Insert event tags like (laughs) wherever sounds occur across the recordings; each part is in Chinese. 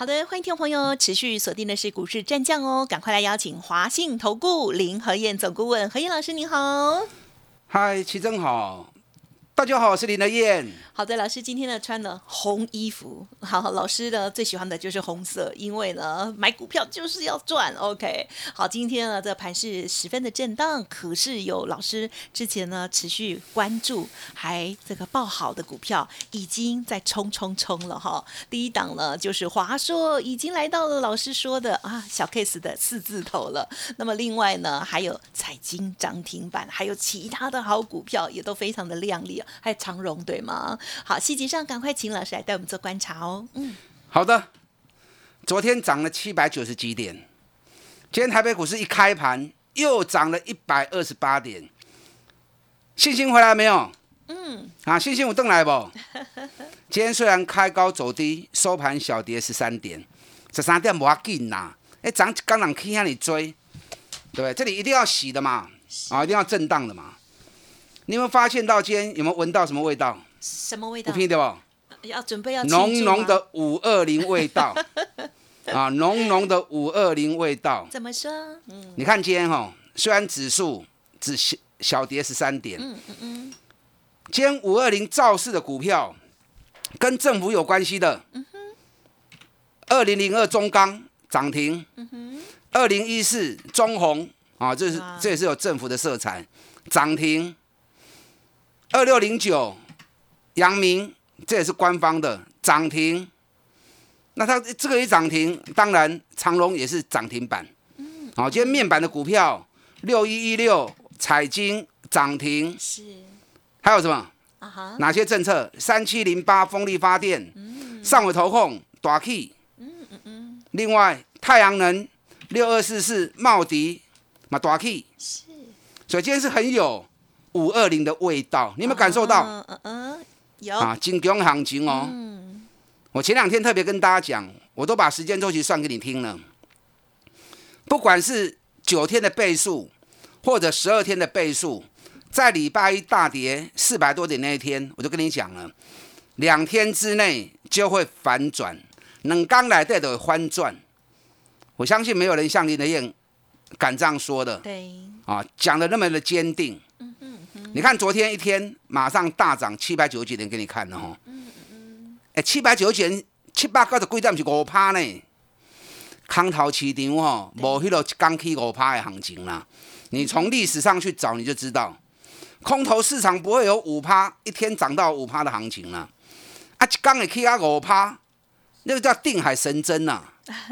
好的，欢迎听众朋友持续锁定的是股市战将哦，赶快来邀请华信投顾林和燕总顾问何燕老师，您好。嗨，齐正好。大家好，我是林德燕。好的，老师今天呢穿了红衣服，(laughs) 好，老师呢最喜欢的就是红色，因为呢买股票就是要赚。OK，好，今天呢这盘是十分的震荡，可是有老师之前呢持续关注，还这个报好的股票已经在冲冲冲了哈。第一档呢就是华硕，已经来到了老师说的啊小 case 的四字头了。那么另外呢还有彩金涨停板，还有其他的好股票也都非常的亮丽啊。还有长荣对吗？好，细节上赶快请老师来带我们做观察哦。嗯，好的。昨天涨了七百九十几点，今天台北股市一开盘又涨了一百二十八点，信心回来没有？嗯，啊，信心有登来不？(laughs) 今天虽然开高走低，收盘小跌十三点，十三点无要紧呐。哎，涨刚刚去向你追，对不对？这里一定要洗的嘛，啊，一定要震荡的嘛。你有没有发现到今天有没有闻到什么味道？什么味道？不拼对不？要准备要浓浓的五二零味道 (laughs) 啊，浓浓的五二零味道。怎么说？嗯，你看今天哈，虽然指数只小小跌十三点，嗯嗯嗯，今天五二零造势的股票跟政府有关系的，嗯哼，二零零二中钢涨停，嗯哼，二零一四中红啊，这是这也是有政府的色彩，涨停。二六零九，阳明，这也是官方的涨停。那它这个一涨停，当然长隆也是涨停板。嗯，好，今天面板的股票六一一六彩金涨停。是。还有什么？啊哈。哪些政策？三七零八风力发电。嗯。上尾投控大 K。嗯嗯嗯。另外太阳能六二四四茂迪嘛大 K。是。所以今天是很有。五二零的味道，你有没有感受到？嗯嗯，有啊，金融行情哦。嗯，我前两天特别跟大家讲，我都把时间周期算给你听了。不管是九天的倍数，或者十二天的倍数，在礼拜一大跌四百多点那一天，我就跟你讲了，两天之内就会反转，能刚来带的翻转。我相信没有人像林德燕敢这样说的。对，啊，讲的那么的坚定。你看昨天一天马上大涨七百九十几点给你看了哈，嗯嗯，哎七百九十点七百九十几点是五趴呢，空头市场哦无迄个刚起五趴的行情啦，你从历史上去找你就知道，空头市场不会有五趴一天涨到五趴的行情啦，啊一刚会起啊五趴，那个叫定海神针呐，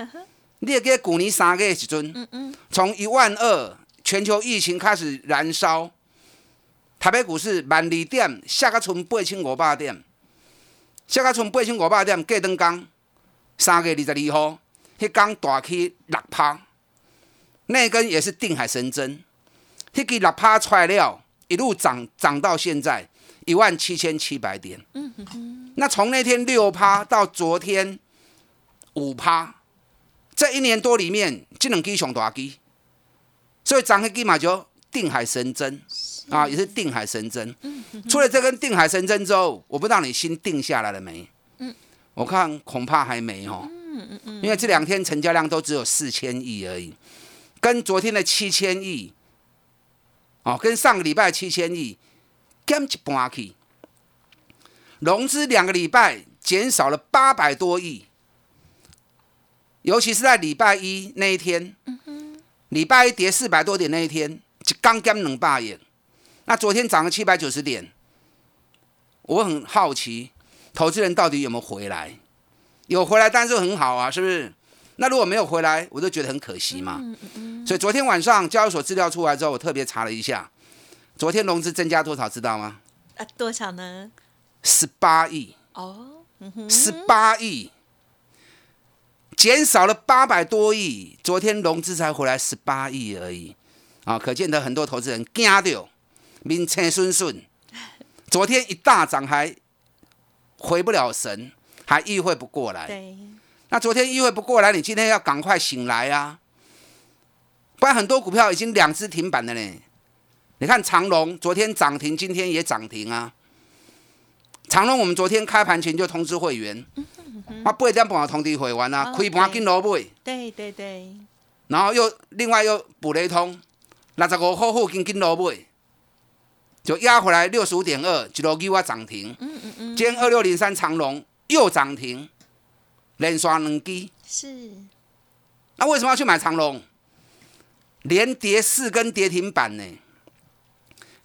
(laughs) 你也记去年三月时阵，从一万二全球疫情开始燃烧。台北股市万二点，下个村八千五百点，下个村八千五百点，过灯工三月二十二号，迄天大起六趴，那根也是定海神针，迄支六趴出来了，一路涨涨到现在一万七千七百点。嗯哼哼。那从那天六趴到昨天五趴，这一年多里面，这两支上大支，所以涨迄支嘛就定海神针。啊，也是定海神针。嗯，出了这根定海神针之后，我不知道你心定下来了没？嗯，我看恐怕还没哦。嗯嗯嗯。因为这两天成交量都只有四千亿而已，跟昨天的七千亿，哦，跟上个礼拜七千亿减一半去，融资两个礼拜减少了八百多亿，尤其是在礼拜一那一天，礼拜一跌四百多点那一天，就刚减两百亿。那昨天涨了七百九十点，我很好奇，投资人到底有没有回来？有回来，但是很好啊，是不是？那如果没有回来，我就觉得很可惜嘛。所以昨天晚上交易所资料出来之后，我特别查了一下，昨天融资增加多少，知道吗？啊，多少呢？十八亿。哦，十八亿，减少了八百多亿，昨天融资才回来十八亿而已。啊，可见得很多投资人惊到面青顺顺。昨天一大涨还回不了神，还意会不过来。对，那昨天意会不过来，你今天要赶快醒来啊！不然很多股票已经两只停板了呢。你看长隆昨天涨停，今天也涨停啊。长隆我们昨天开盘前就通知会员，我八点半通知会员啊，哦开盘进落买，对对对，然后又另外又补了一通，六十五块附近进落买，就压回来六十五点二，一路给我涨停。嗯嗯嗯，今天二六零三长隆又涨停，连刷两支。是，那为什么要去买长隆？连跌四根跌停板呢？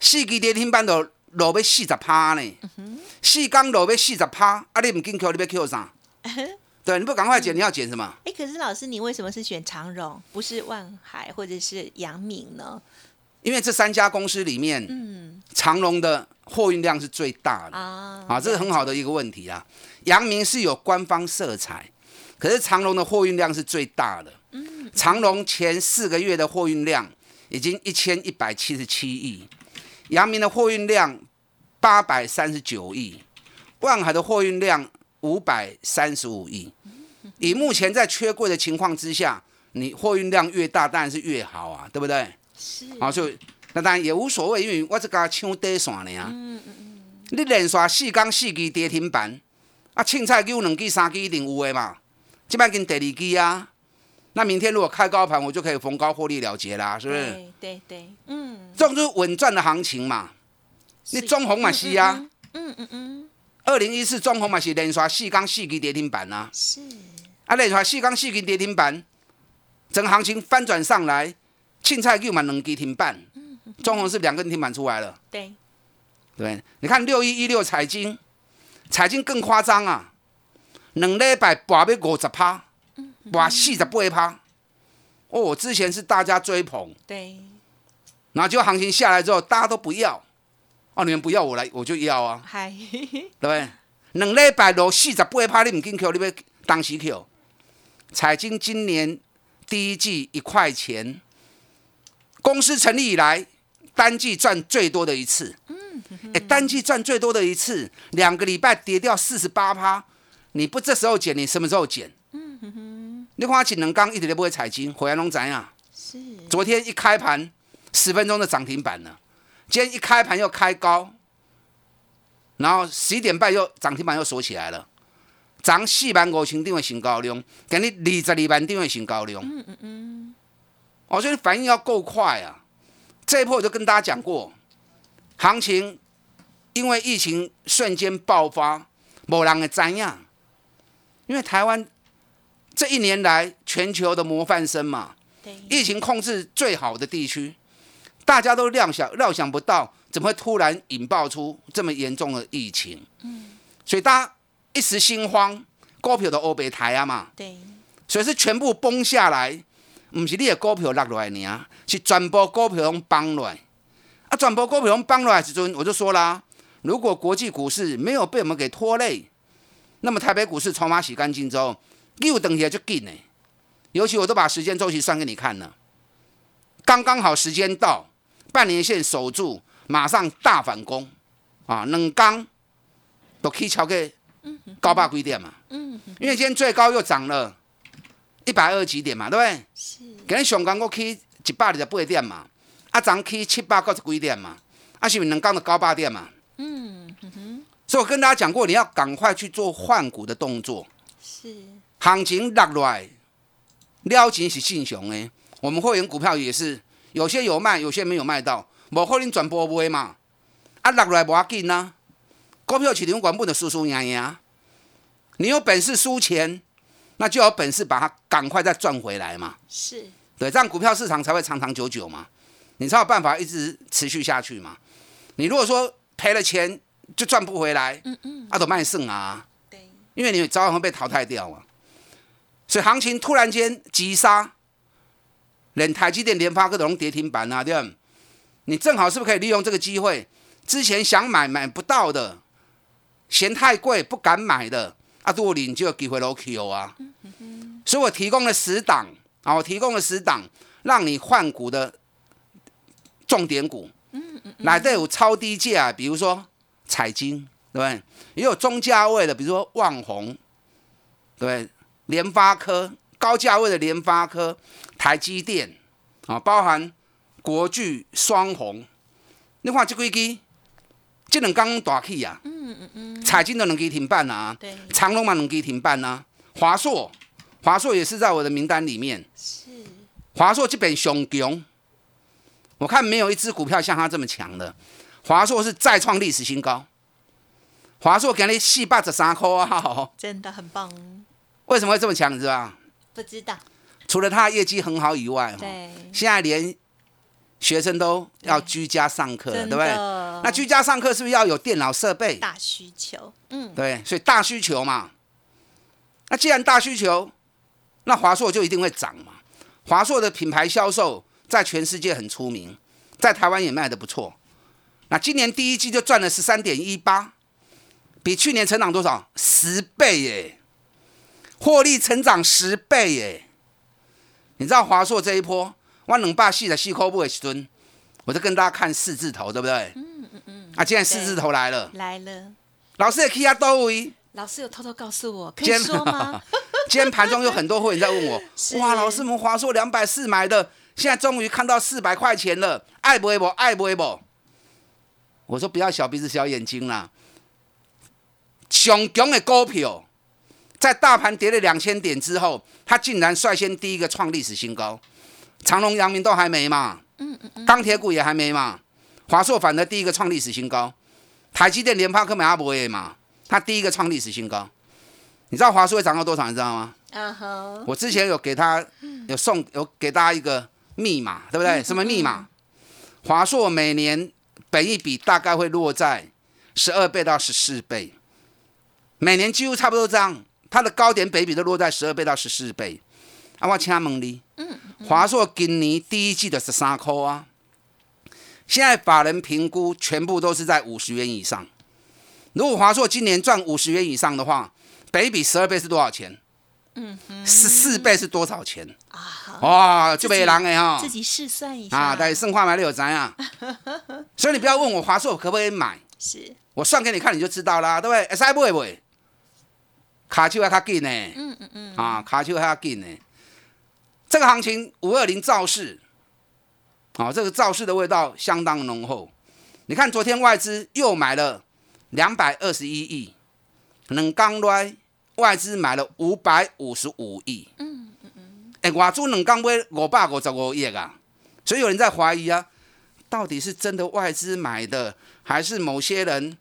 四根跌停板都落要四十趴呢，四缸落要四十趴，啊！你唔紧 Q，你要 Q 啥？(laughs) 对，你不赶快减，你要减什么？哎，可是老师，你为什么是选长荣，不是万海或者是阳明呢？因为这三家公司里面，嗯长隆的货运量是最大的啊，啊，这是很好的一个问题啊。阳明是有官方色彩，可是长隆的货运量是最大的。长隆前四个月的货运量已经一千一百七十七亿，阳明的货运量八百三十九亿，万海的货运量五百三十五亿。(laughs) 以目前在缺柜的情况之下，你货运量越大，当然是越好啊，对不对？是。啊，所以那当然也无所谓，因为我这个抢底线呢啊。嗯嗯嗯，你连续四天四支跌停板，啊，凊彩有两支三支一定有的嘛。即摆跟第二支啊，那明天如果开高盘，我就可以逢高获利了结啦，是不是？对对对，嗯，这种就是稳赚的行情嘛。你是中红嘛是啊，嗯嗯嗯，二零一四中红嘛是连续四天四支跌停板啊，是，啊连续四天四支跌停板，整个行情翻转上来，凊彩又嘛两支停板，中红是两根停板出来了。对，对，你看六一一六彩金，彩金更夸张啊，两礼拜博要五十趴，博四十八趴。哦，之前是大家追捧，对，然后结果行情下来之后，大家都不要，哦，你们不要我来，我就要啊，嗨，对。不对？两礼拜落四十八趴，你唔紧 Q，你要当时 Q。彩金今年第一季一块钱，公司成立以来单季赚最多的一次。哎，单季赚最多的一次，两个礼拜跌掉四十八趴，你不这时候减，你什么时候减？嗯哼你看锦能刚一直都不会踩金，回来拢怎样？是，昨天一开盘十分钟的涨停板了，今天一开盘又开高，然后十一点半又涨停板又锁起来了，涨四万五千点的成交量，给你二十二万点的成交量。嗯嗯嗯。我觉得反应要够快啊！这一波我就跟大家讲过，行情因为疫情瞬间爆发，某人的怎样？因为台湾这一年来全球的模范生嘛，疫情控制最好的地区，大家都料想料想不到，怎么会突然引爆出这么严重的疫情？所以大家一时心慌，股票的欧北台啊嘛，对，所以是全部崩下来，不是你的股票落落来呢，是全部股票拢崩落来。啊，全部股票拢崩落来时阵，我就说啦，如果国际股市没有被我们给拖累，那么台北股市筹码洗干净之后，又等起来就紧呢。尤其我都把时间周期算给你看了，刚刚好时间到，半年线守住，马上大反攻啊！两刚都可以超个高八几点嘛？嗯，因为今天最高又涨了一百二十几点嘛，对不对？是，今日上港我去一百二十八点嘛，啊，昨去七百九十几点嘛，啊，是不是两港的高八点嘛？嗯嗯哼，所以我跟大家讲过，你要赶快去做换股的动作。是，行情落落来，了钱是正常的。我们会员股票也是，有些有卖，有些没有卖到，无可能全部卖嘛。啊，落落来无要紧啊，股票市场原本就输输赢赢。你有本事输钱，那就有本事把它赶快再赚回来嘛。是，对，这样股票市场才会长长久久嘛，你才有办法一直持续下去嘛。你如果说赔了钱就赚不回来，嗯嗯，啊，都卖剩啊。对，因为你早晚会被淘汰掉嘛。所以行情突然间急杀，连台积电、联发科都能跌停板啊，对吧？你正好是不是可以利用这个机会？之前想买买不到的，嫌太贵不敢买的，啊，如果你就有机会落 Q 啊。所以我提供了十档啊，我提供了十档，让你换股的重点股，嗯嗯，哪都有超低价，比如说彩金，对不对？也有中价位的，比如说旺宏，对，联发科，高价位的联发科、台积电啊，包含国巨、双红。你看这几支，这两刚大起啊，嗯嗯嗯，彩金都两支停办啊，对，长隆嘛两支停办啊，华硕，华硕也是在我的名单里面。是，华硕这边熊强，我看没有一只股票像它这么强的。华硕是再创历史新高，华硕给你四百十三块啊，真的很棒。为什么会这么强？你知道不知道。除了它业绩很好以外，对，现在连学生都要居家上课，对不对？的那居家上课是不是要有电脑设备？大需求，嗯，对，所以大需求嘛。那既然大需求，那华硕就一定会涨嘛。华硕的品牌销售在全世界很出名，在台湾也卖的不错。那今年第一季就赚了十三点一八，比去年成长多少？十倍耶！获利成长十倍耶！你知道华硕这一波，我两百四的细抠布的时阵，我就跟大家看四字头，对不对？嗯嗯嗯。啊，既然四字头来了，来了。老师也可以啊，都位。老师有偷偷告诉我，可以说吗？今天 (laughs) 盘中有很多会员在问我，哇，老师，我们华硕两百四买的，现在终于看到四百块钱了，爱不爱不？爱不爱不？我说不要小鼻子小眼睛啦，上强的股票，在大盘跌了两千点之后，它竟然率先第一个创历史新高，长隆、阳明都还没嘛，嗯嗯嗯，钢铁股也还没嘛，华硕反而第一个创历史新高，台积电、联发科、美阿伯也嘛，它第一个创历史新高。你知道华硕会涨到多少？你知道吗？嗯哼，我之前有给他有送有给大家一个密码，对不对？什么密码？华硕每年本益比大概会落在十二倍到十四倍，每年几乎差不多这样。它的高点北比都落在十二倍到十四倍。啊，我请问你，华硕今年第一季的十三块啊，现在法人评估全部都是在五十元以上。如果华硕今年赚五十元以上的话，北比十二倍是多少钱？嗯哼，十四倍是多少钱？啊，哇，就被人哎哈自！己试算一下啊，但是剩话买六有咱啊，(laughs) 所以你不要问我华硕可不可以买，是，我算给你看你就知道啦，对不对？会使买不会？卡丘还卡紧呢，嗯嗯嗯，啊，卡丘还卡紧呢。这个行情五二零造势，啊，这个造势的味道相当浓厚。你看昨天外资又买了两百二十一亿，冷刚来外资买了五百五十五亿，嗯嗯嗯，哎，外资冷刚买五百五十五亿啊，所以有人在怀疑啊，到底是真的外资买的，还是某些人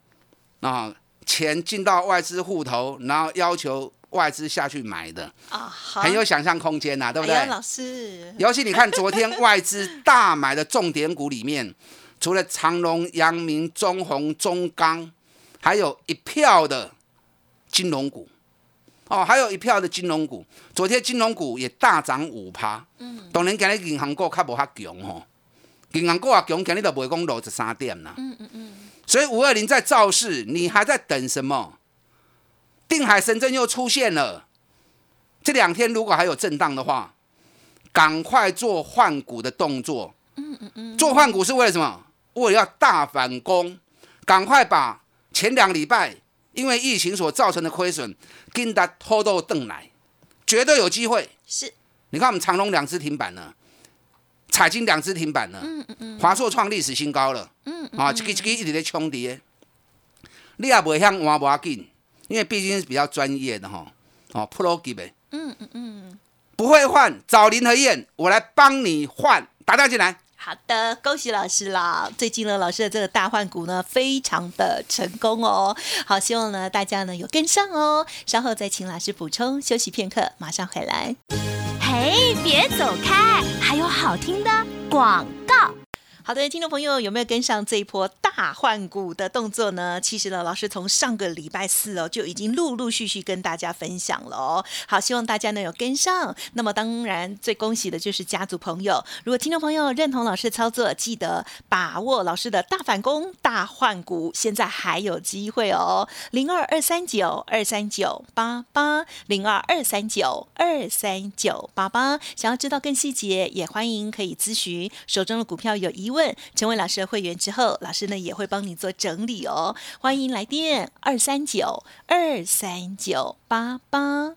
啊钱进到外资户头，然后要求外资下去买的，啊，好，很有想象空间呐、对不对？哎老师，尤其你看昨天 (laughs) 外资大买的重点股里面，除了长隆、阳明、中红、中钢，还有一票的金融股，哦，还有一票的金融股。昨天金融股也大涨五趴，嗯，当然今日银行股较无遐强吼，银行股啊强，今日就袂讲落十三点啦，嗯嗯嗯。所以五二零在造势，你还在等什么？定海神针又出现了。这两天如果还有震荡的话，赶快做换股的动作。嗯嗯嗯，做换股是为了什么？为了要大反攻，赶快把前两礼拜因为疫情所造成的亏损，跟它偷豆邓来，绝对有机会。是，你看我们长隆两只停板了，彩金两只停板了，嗯嗯嗯，华硕创历史新高了，嗯啊，这个这个一直在冲跌，你也不向换不要紧，因为毕竟是比较专业的哈，哦，Pro 级呗，嗯嗯嗯，不会换找林和燕，我来帮你换，打电话进来。好的，恭喜老师啦！最近呢，老师的这个大换股呢，非常的成功哦。好，希望呢大家呢有跟上哦。稍后再请老师补充，休息片刻，马上回来。嘿，别走开，还有好听的广告。好的，听众朋友有没有跟上这一波大换股的动作呢，其实呢，老师从上个礼拜四哦就已经陆陆续续跟大家分享了哦。好，希望大家呢有跟上。那么当然最恭喜的就是家族朋友，如果听众朋友认同老师的操作，记得把握老师的大反攻、大换股，现在还有机会哦。零二二三九二三九八八零二二三九二三九八八，想要知道更细节，也欢迎可以咨询手中的股票有疑问，成为老师的会员之后，老师呢也会帮你做整理哦。欢迎来电二三九二三九八八。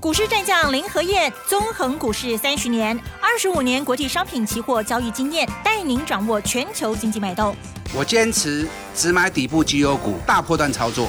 股市战将林和燕，纵横股市三十年，二十五年国际商品期货交易经验，带您掌握全球经济脉动。我坚持只买底部绩优股，大波段操作。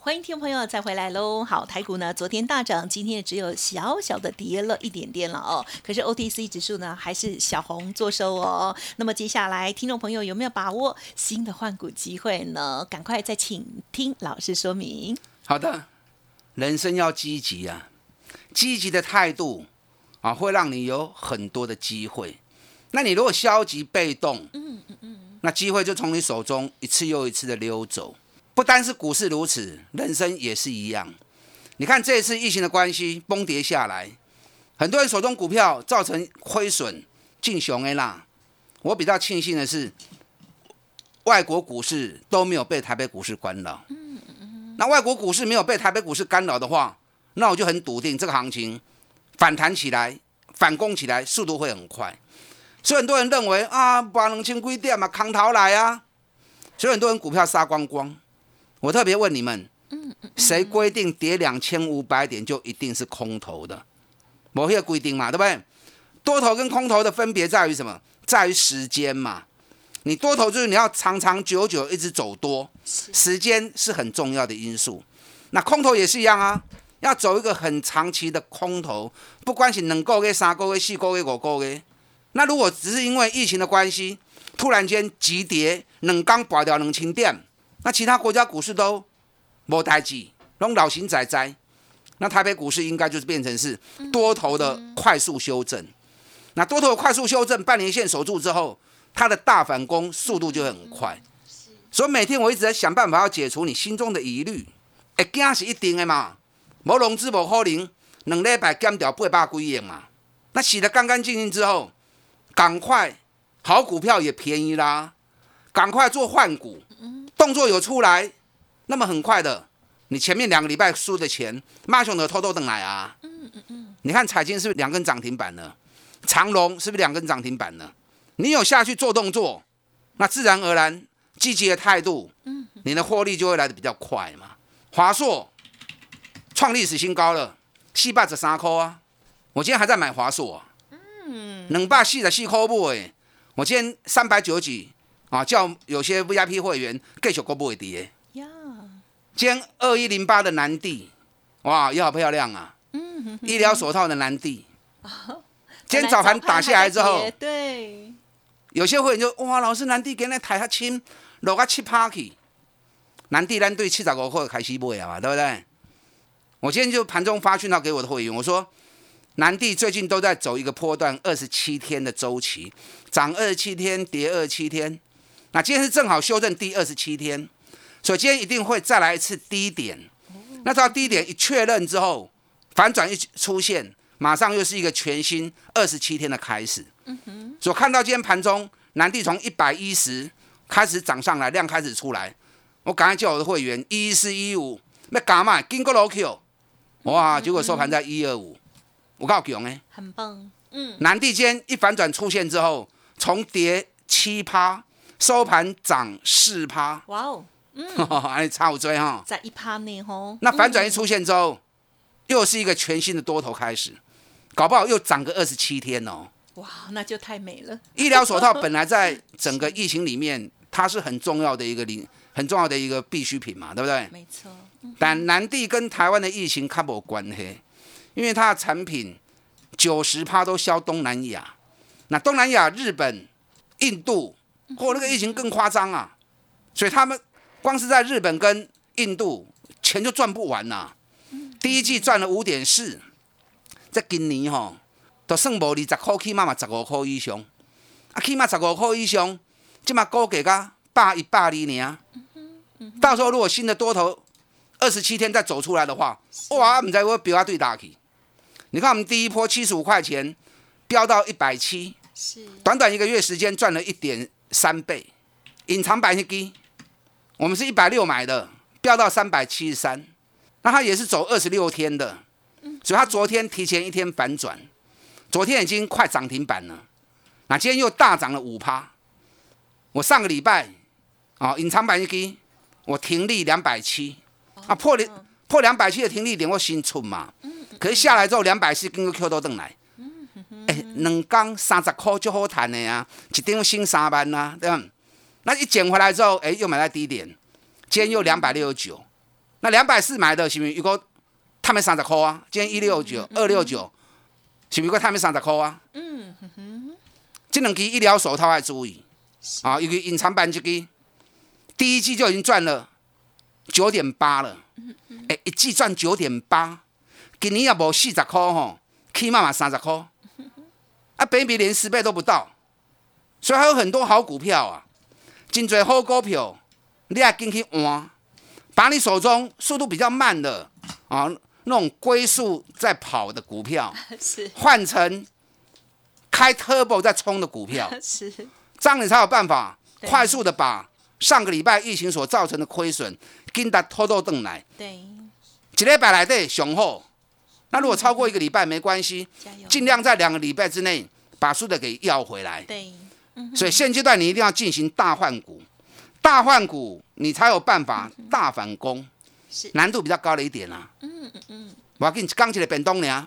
好，欢迎听众朋友再回来喽。好，台股呢昨天大涨，今天只有小小的跌了一点点了哦。可是 OTC 指数呢还是小红做收哦。那么接下来听众朋友有没有把握新的换股机会呢？赶快再请听老师说明。好的，人生要积极啊，积极的态度啊，会让你有很多的机会。那你如果消极被动，嗯嗯嗯，那机会就从你手中一次又一次的溜走。不单是股市如此，人生也是一样。你看这一次疫情的关系崩跌下来，很多人手中股票造成亏损，进熊 A 啦。我比较庆幸的是，外国股市都没有被台北股市干扰。那外国股市没有被台北股市干扰的话，那我就很笃定这个行情反弹起来、反攻起来速度会很快。所以很多人认为啊，把两千几点嘛，扛头来啊。所以很多人股票杀光光。我特别问你们，谁规定跌两千五百点就一定是空头的？某些规定嘛，对不对？多头跟空头的分别在于什么？在于时间嘛。你多头就是你要长长久久一直走多，时间是很重要的因素。那空头也是一样啊，要走一个很长期的空头，不关系能够给三个月、四个月、五个月。那如果只是因为疫情的关系，突然间急跌，冷刚拔掉冷清点，那其他国家股市都没代志，拢老型仔仔。那台北股市应该就是变成是多头的快速修正。那多头的快速修正，半年线守住之后。它的大反攻速度就很快，所以每天我一直在想办法要解除你心中的疑虑。哎，惊是一定的嘛，无融资无可能，两礼拜减掉八百几亿嘛。那洗得干干净净之后，赶快好股票也便宜啦，赶快做换股，动作有出来，那么很快的，你前面两个礼拜输的钱，骂熊的偷偷等来啊。嗯嗯嗯，你看彩金是不是两根涨停板呢？长隆是不是两根涨停板呢？你有下去做动作，那自然而然积极的态度，嗯，你的获利就会来的比较快嘛。华硕创历史新高了，四百十三块啊！我今天还在买华硕，嗯，两百四十四块不？哎，我今天三百九十几啊，叫有些 VIP 会员继续股不会跌。呀，今天二一零八的南地，哇，也好漂亮啊！嗯，医疗手套的南地，今天早盘打下来之后，对。有些会员就哇，老师南地给那抬下轻，落个七趴去。南地咱对七十五块开始买啊嘛，对不对？我今天就盘中发讯号给我的会员，我说南地最近都在走一个波段二十七天的周期，涨二十七天，跌二十七天。那今天是正好修正第二十七天，所以今天一定会再来一次低点。那到低点一确认之后，反转一出现，马上又是一个全新二十七天的开始。嗯所看到今天盘中南地从一百一十开始涨上来，量开始出来，我赶快叫我的会员一四一五，那干嘛？经过老 Q，哇！结果收盘在一二五，我告诉你，很棒，嗯，南地间一反转出现之后，从跌七趴收盘涨四趴，哇哦，(laughs) 哎，差五追哈。在一趴内吼，那反转一出现之后，又是一个全新的多头开始，搞不好又涨个二十七天哦。哇，那就太美了，医疗手套本来在整个疫情里面，它是很重要的一个零，很重要的一个必需品嘛，对不对？没错，但南地跟台湾的疫情看不关系，因为它的产品九十趴都销东南亚，那东南亚日本、印度，或、那个疫情更夸张啊，所以他们光是在日本跟印度钱就赚不完呐、第一季赚了五点四，在今年吼都剩无二十块，起码嘛十五块以上，啊起码十五块以上，即嘛估计个百一百二尔。到时候如果新的多头二十七天再走出来的话，哇，唔知会飙啊对打去。你看我们第一波七十五块钱飙到一百七，是短短一个月时间赚了一点三倍。隐藏版那基，我们是一百六买的，飙到三百七十三，那它也是走二十六天的，所以它昨天提前一天反转，昨天已经快涨停板了，那今天又大涨了五趴。我上个礼拜啊，隐藏版一基，我停利两百七，啊破两破两百七的停利点我新出嘛，可是下来之后两百四跟个 Q 都登来。哎，两缸三十块就好谈的呀，一张新三万呐、对吧？那一捡回来之后，哎，又买在低点，今天又两百六十九，那两百四买的是不是如果他们三十块啊？今天一六九二六九，是不是他们三十块啊？嗯哼，这两支医疗手套要注意啊，一个隐藏版这支第一季就已经赚了九点八了，哎，一季赚九点八，今年也无四十块吼，起码嘛三十块。啊，北比连十倍都不到，所以还有很多好股票啊，真侪好股票，你也进去换，把你手中速度比较慢的啊，那种龟速在跑的股票，(laughs) 是换成开 turbo 在冲的股票，(laughs) 是，这样你才有办法快速的把上个礼拜疫情所造成的亏损，跟它拖到凳来，对，一礼拜来的雄厚。那如果超过一个礼拜没关系，尽量在两个礼拜之内把输的给要回来。对，所以现阶段你一定要进行大换股，大换股你才有办法大反攻，是难度比较高了一点啊。嗯嗯嗯，我要给你刚起来本东娘，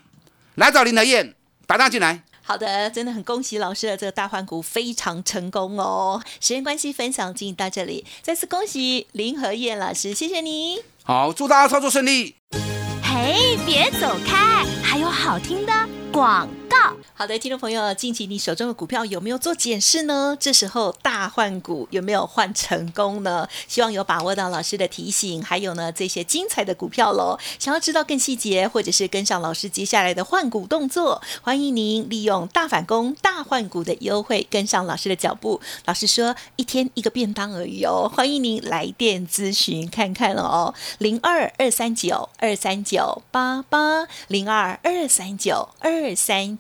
来找林德燕打单进来。好的，真的很恭喜老师的这个大换股非常成功哦。时间关系，分享进行到这里，再次恭喜林和燕老师，谢谢你。好，祝大家操作顺利。嘿，别走开，还有好听的广告。好的，听众朋友，近期你手中的股票有没有做检视呢？这时候大换股有没有换成功呢？希望有把握到老师的提醒，还有呢这些精彩的股票喽。想要知道更细节，或者是跟上老师接下来的换股动作，欢迎您利用大反攻、大换股的优惠，跟上老师的脚步。老师说一天一个便当而已哦，欢迎您来电咨询看看了哦，零二二三九二三九八八零二二三九二三